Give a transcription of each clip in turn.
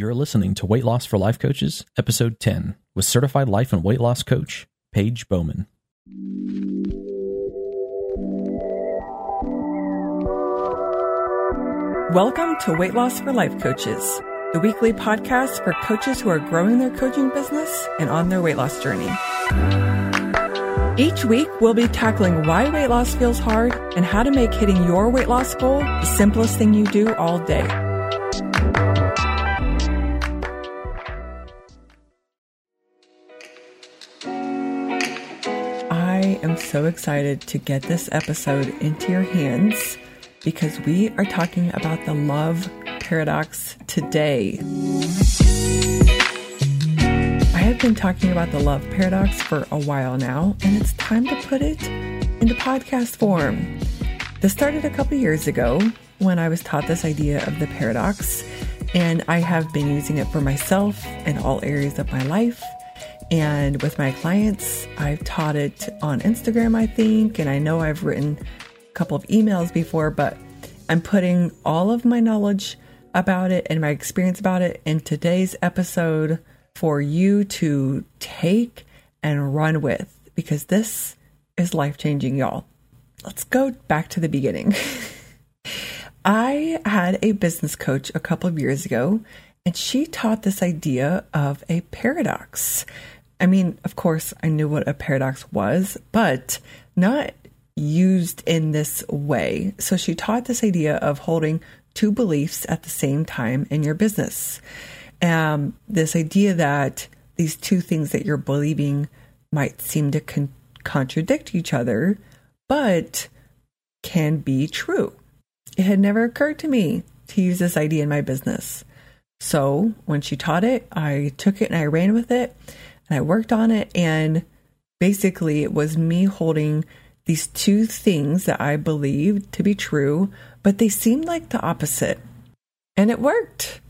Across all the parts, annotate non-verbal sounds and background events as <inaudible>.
You're listening to Weight Loss for Life Coaches, Episode 10, with certified life and weight loss coach, Paige Bowman. Welcome to Weight Loss for Life Coaches, the weekly podcast for coaches who are growing their coaching business and on their weight loss journey. Each week, we'll be tackling why weight loss feels hard and how to make hitting your weight loss goal the simplest thing you do all day. Am so excited to get this episode into your hands because we are talking about the love paradox today. I have been talking about the love paradox for a while now, and it's time to put it into podcast form. This started a couple years ago when I was taught this idea of the paradox, and I have been using it for myself in all areas of my life. And with my clients, I've taught it on Instagram, I think, and I know I've written a couple of emails before, but I'm putting all of my knowledge about it and my experience about it in today's episode for you to take and run with because this is life changing, y'all. Let's go back to the beginning. <laughs> I had a business coach a couple of years ago, and she taught this idea of a paradox. I mean, of course, I knew what a paradox was, but not used in this way. So she taught this idea of holding two beliefs at the same time in your business. Um, this idea that these two things that you're believing might seem to con- contradict each other, but can be true. It had never occurred to me to use this idea in my business. So when she taught it, I took it and I ran with it and I worked on it. And basically, it was me holding these two things that I believed to be true, but they seemed like the opposite. And it worked.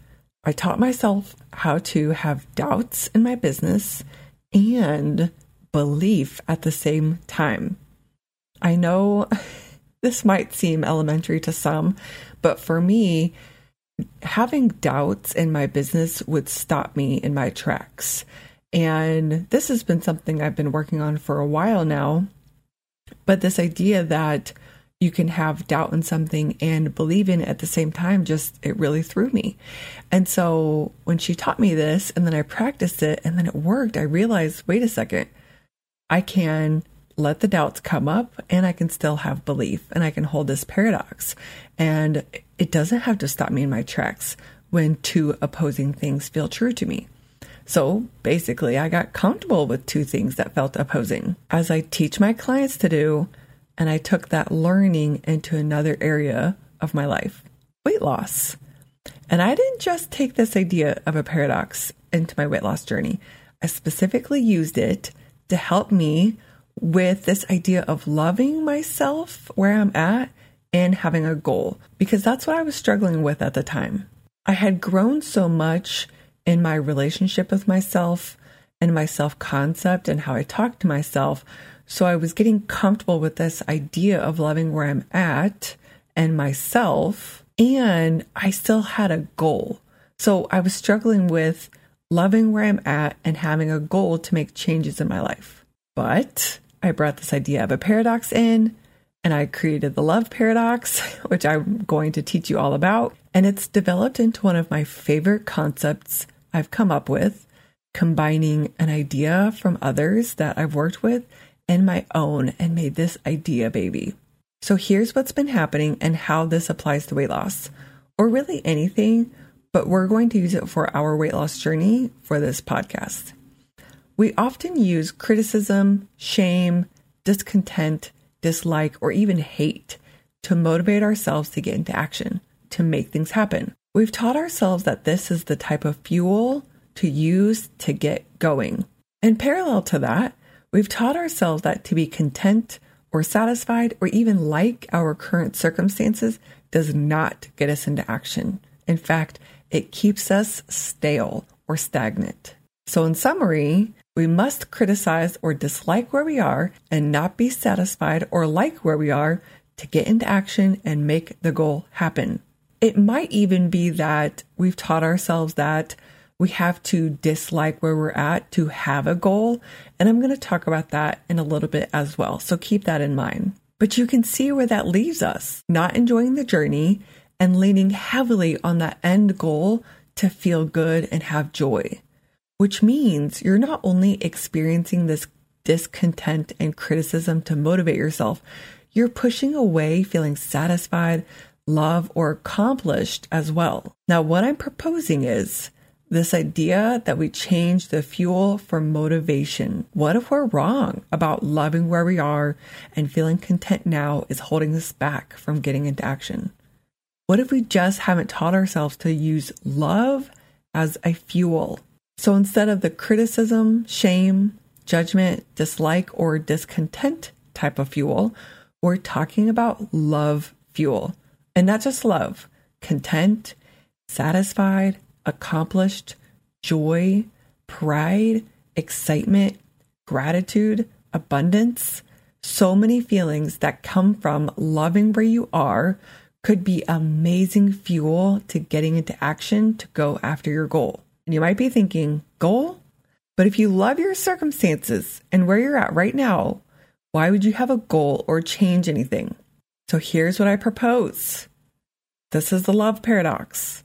I taught myself how to have doubts in my business and belief at the same time. I know <laughs> this might seem elementary to some, but for me, having doubts in my business would stop me in my tracks. And this has been something I've been working on for a while now. But this idea that you can have doubt in something and believe in it at the same time just it really threw me. And so when she taught me this and then I practiced it and then it worked, I realized, wait a second, I can let the doubts come up and I can still have belief and I can hold this paradox. And it doesn't have to stop me in my tracks when two opposing things feel true to me. So basically, I got comfortable with two things that felt opposing, as I teach my clients to do, and I took that learning into another area of my life weight loss. And I didn't just take this idea of a paradox into my weight loss journey, I specifically used it to help me with this idea of loving myself where I'm at and having a goal, because that's what I was struggling with at the time. I had grown so much in my relationship with myself and my self concept and how I talk to myself. So I was getting comfortable with this idea of loving where I'm at and myself. And I still had a goal. So I was struggling with loving where I'm at and having a goal to make changes in my life. But I brought this idea of a paradox in and I created the love paradox, <laughs> which I'm going to teach you all about. And it's developed into one of my favorite concepts I've come up with, combining an idea from others that I've worked with and my own and made this idea baby. So here's what's been happening and how this applies to weight loss, or really anything, but we're going to use it for our weight loss journey for this podcast. We often use criticism, shame, discontent, dislike, or even hate to motivate ourselves to get into action, to make things happen. We've taught ourselves that this is the type of fuel to use to get going. And parallel to that, we've taught ourselves that to be content or satisfied or even like our current circumstances does not get us into action. In fact, it keeps us stale or stagnant. So, in summary, we must criticize or dislike where we are and not be satisfied or like where we are to get into action and make the goal happen. It might even be that we've taught ourselves that we have to dislike where we're at to have a goal. And I'm going to talk about that in a little bit as well. So keep that in mind. But you can see where that leaves us not enjoying the journey and leaning heavily on that end goal to feel good and have joy, which means you're not only experiencing this discontent and criticism to motivate yourself, you're pushing away feeling satisfied, love, or accomplished as well. Now, what I'm proposing is this idea that we change the fuel for motivation. What if we're wrong about loving where we are and feeling content now is holding us back from getting into action? What if we just haven't taught ourselves to use love as a fuel? So instead of the criticism, shame, judgment, dislike, or discontent type of fuel, we're talking about love fuel. And not just love, content, satisfied, accomplished, joy, pride, excitement, gratitude, abundance. So many feelings that come from loving where you are could be amazing fuel to getting into action to go after your goal. And you might be thinking, goal? But if you love your circumstances and where you're at right now, why would you have a goal or change anything? So here's what I propose. This is the love paradox.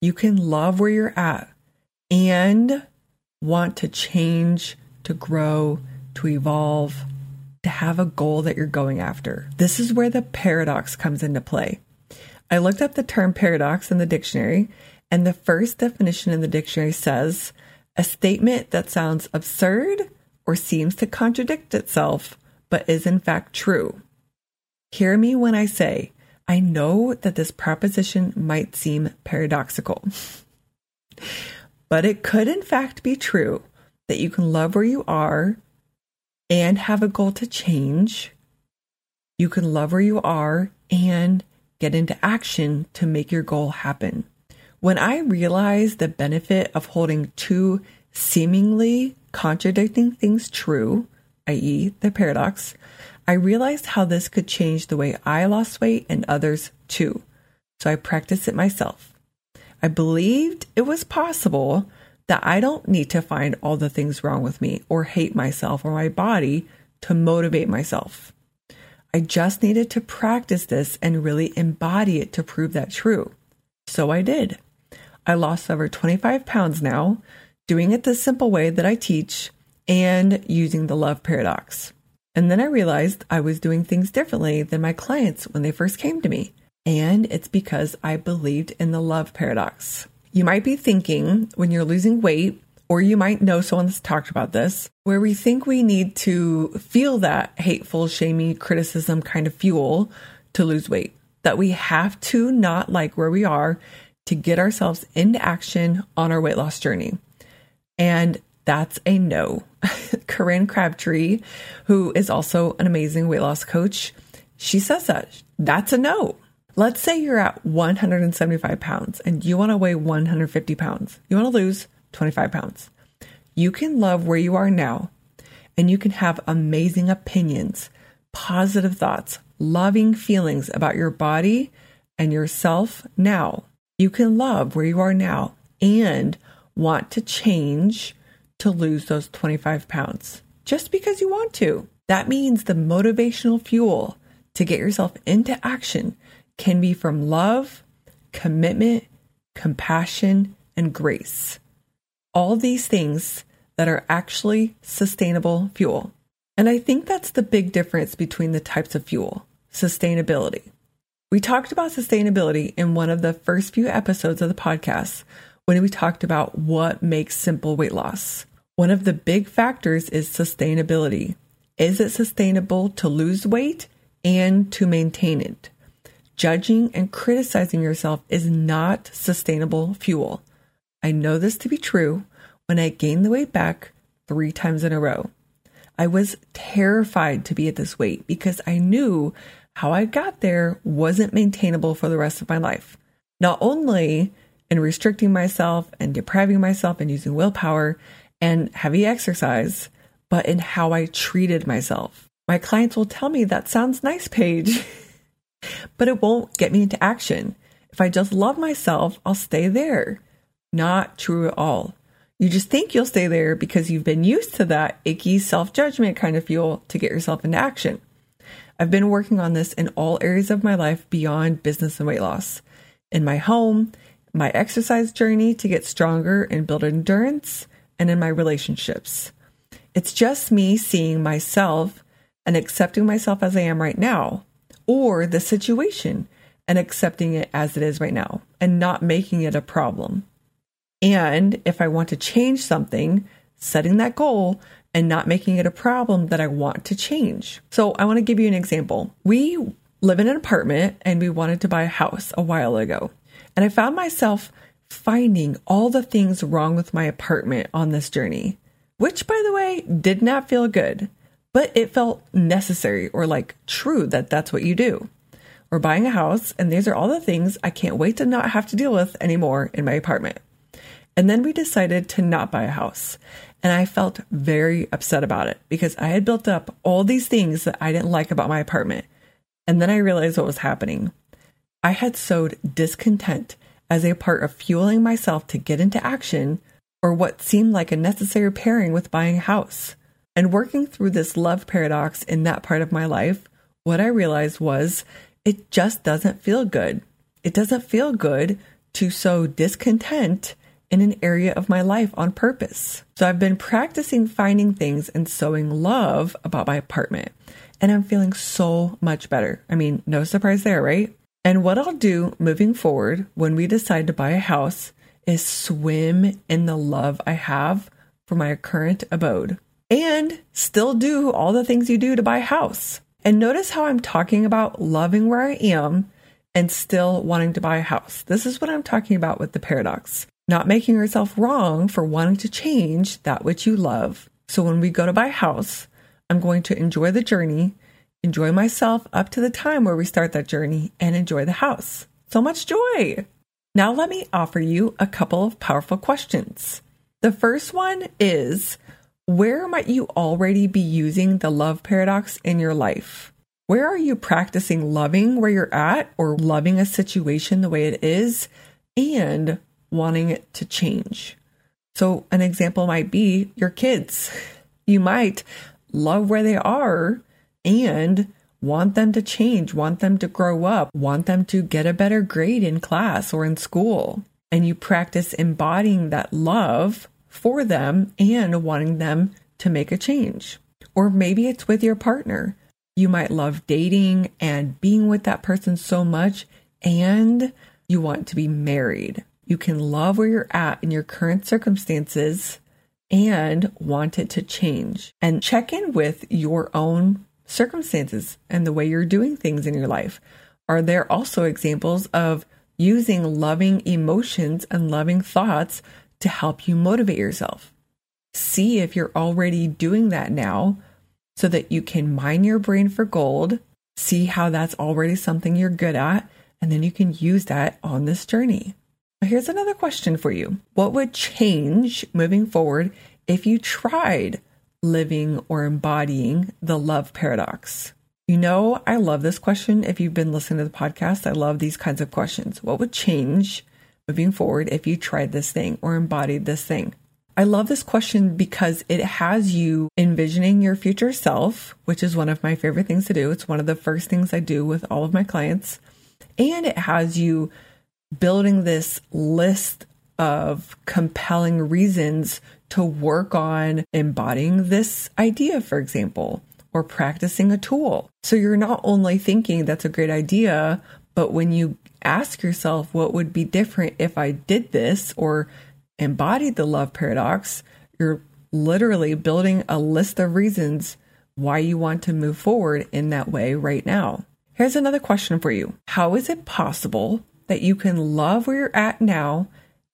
You can love where you're at and want to change, to grow, to evolve, to have a goal that you're going after. This is where the paradox comes into play. I looked up the term paradox in the dictionary, and the first definition in the dictionary says a statement that sounds absurd or seems to contradict itself, but is in fact true. Hear me when I say, I know that this proposition might seem paradoxical, but it could in fact be true that you can love where you are and have a goal to change. You can love where you are and get into action to make your goal happen. When I realized the benefit of holding two seemingly contradicting things true, i.e., the paradox, I realized how this could change the way I lost weight and others too. So I practiced it myself. I believed it was possible that I don't need to find all the things wrong with me or hate myself or my body to motivate myself. I just needed to practice this and really embody it to prove that true. So I did. I lost over 25 pounds now, doing it the simple way that I teach and using the love paradox. And then I realized I was doing things differently than my clients when they first came to me. And it's because I believed in the love paradox. You might be thinking when you're losing weight or you might know someone that's talked about this, where we think we need to feel that hateful, shamey criticism kind of fuel to lose weight. That we have to not like where we are to get ourselves into action on our weight loss journey. And that's a no. <laughs> Corinne Crabtree, who is also an amazing weight loss coach, she says that that's a no. Let's say you're at 175 pounds and you want to weigh 150 pounds. You want to lose 25 pounds. You can love where you are now and you can have amazing opinions, positive thoughts, loving feelings about your body and yourself now. You can love where you are now and want to change to lose those 25 pounds just because you want to. That means the motivational fuel to get yourself into action can be from love, commitment, compassion, and grace all these things that are actually sustainable fuel. And I think that's the big difference between the types of fuel sustainability. We talked about sustainability in one of the first few episodes of the podcast when we talked about what makes simple weight loss. One of the big factors is sustainability. Is it sustainable to lose weight and to maintain it? Judging and criticizing yourself is not sustainable fuel. I know this to be true when I gained the weight back three times in a row. I was terrified to be at this weight because I knew how I got there wasn't maintainable for the rest of my life. Not only in restricting myself and depriving myself and using willpower and heavy exercise, but in how I treated myself. My clients will tell me that sounds nice, Paige, <laughs> but it won't get me into action. If I just love myself, I'll stay there. Not true at all. You just think you'll stay there because you've been used to that icky self judgment kind of fuel to get yourself into action. I've been working on this in all areas of my life beyond business and weight loss. In my home, my exercise journey to get stronger and build endurance, and in my relationships. It's just me seeing myself and accepting myself as I am right now, or the situation and accepting it as it is right now, and not making it a problem. And if I want to change something, setting that goal and not making it a problem that I want to change. So I want to give you an example. We live in an apartment and we wanted to buy a house a while ago. And I found myself finding all the things wrong with my apartment on this journey, which by the way did not feel good, but it felt necessary or like true that that's what you do. We're buying a house, and these are all the things I can't wait to not have to deal with anymore in my apartment. And then we decided to not buy a house. And I felt very upset about it because I had built up all these things that I didn't like about my apartment. And then I realized what was happening. I had sowed discontent as a part of fueling myself to get into action or what seemed like a necessary pairing with buying a house. And working through this love paradox in that part of my life, what I realized was it just doesn't feel good. It doesn't feel good to sow discontent in an area of my life on purpose. So I've been practicing finding things and sowing love about my apartment, and I'm feeling so much better. I mean, no surprise there, right? And what I'll do moving forward when we decide to buy a house is swim in the love I have for my current abode and still do all the things you do to buy a house. And notice how I'm talking about loving where I am and still wanting to buy a house. This is what I'm talking about with the paradox not making yourself wrong for wanting to change that which you love. So when we go to buy a house, I'm going to enjoy the journey, enjoy myself up to the time where we start that journey, and enjoy the house. So much joy. Now, let me offer you a couple of powerful questions. The first one is Where might you already be using the love paradox in your life? Where are you practicing loving where you're at or loving a situation the way it is? And wanting it to change. So, an example might be your kids. You might love where they are and want them to change, want them to grow up, want them to get a better grade in class or in school. And you practice embodying that love for them and wanting them to make a change. Or maybe it's with your partner. You might love dating and being with that person so much, and you want to be married. You can love where you're at in your current circumstances and want it to change. And check in with your own circumstances and the way you're doing things in your life. Are there also examples of using loving emotions and loving thoughts to help you motivate yourself? See if you're already doing that now so that you can mine your brain for gold, see how that's already something you're good at, and then you can use that on this journey. Here's another question for you What would change moving forward if you tried living or embodying the love paradox? You know, I love this question. If you've been listening to the podcast, I love these kinds of questions. What would change moving forward if you tried this thing or embodied this thing? I love this question because it has you envisioning your future self, which is one of my favorite things to do. It's one of the first things I do with all of my clients. And it has you building this list of compelling reasons to work on embodying this idea, for example, or practicing a tool. So you're not only thinking that's a great idea, but when you ask yourself what would be different if I did this or embodied the love paradox, you're literally building a list of reasons why you want to move forward in that way right now. Here's another question for you How is it possible that you can love where you're at now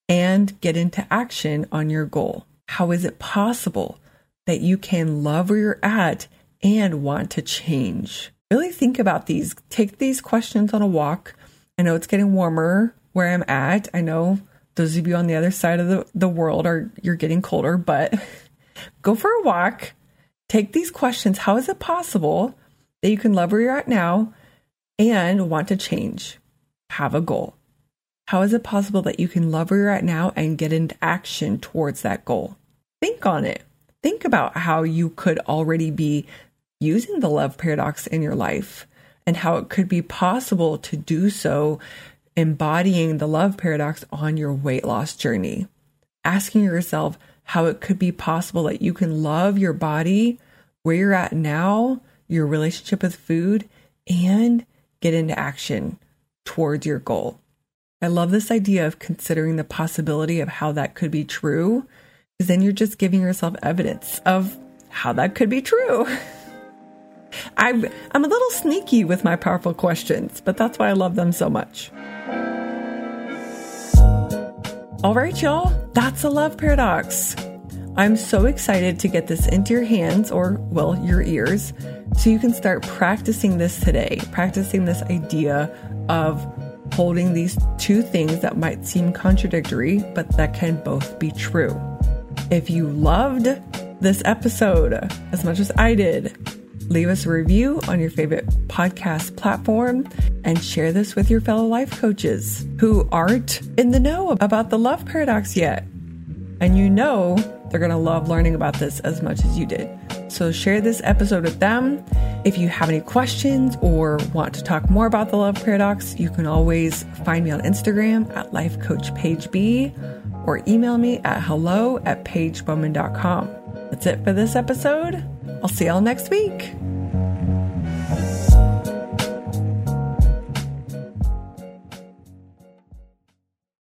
and get into action on your goal? How is it possible that you can love where you're at and want to change? Really think about these. Take these questions on a walk. I know it's getting warmer where I'm at. I know those of you on the other side of the, the world are you're getting colder, but <laughs> go for a walk. Take these questions. How is it possible that you can love where you're at now and want to change? have a goal. How is it possible that you can love where you're at now and get into action towards that goal? Think on it. Think about how you could already be using the love paradox in your life and how it could be possible to do so embodying the love paradox on your weight loss journey. Asking yourself how it could be possible that you can love your body where you're at now, your relationship with food, and get into action towards your goal. I love this idea of considering the possibility of how that could be true, because then you're just giving yourself evidence of how that could be true. <laughs> I'm, I'm a little sneaky with my powerful questions, but that's why I love them so much. All right, y'all, that's a love paradox. I'm so excited to get this into your hands or, well, your ears so you can start practicing this today, practicing this idea of holding these two things that might seem contradictory, but that can both be true. If you loved this episode as much as I did, leave us a review on your favorite podcast platform and share this with your fellow life coaches who aren't in the know about the love paradox yet. And you know they're going to love learning about this as much as you did. So share this episode with them. If you have any questions or want to talk more about the love paradox, you can always find me on Instagram at Life Coach Paige B or email me at hello at paigebowman.com. That's it for this episode. I'll see y'all next week.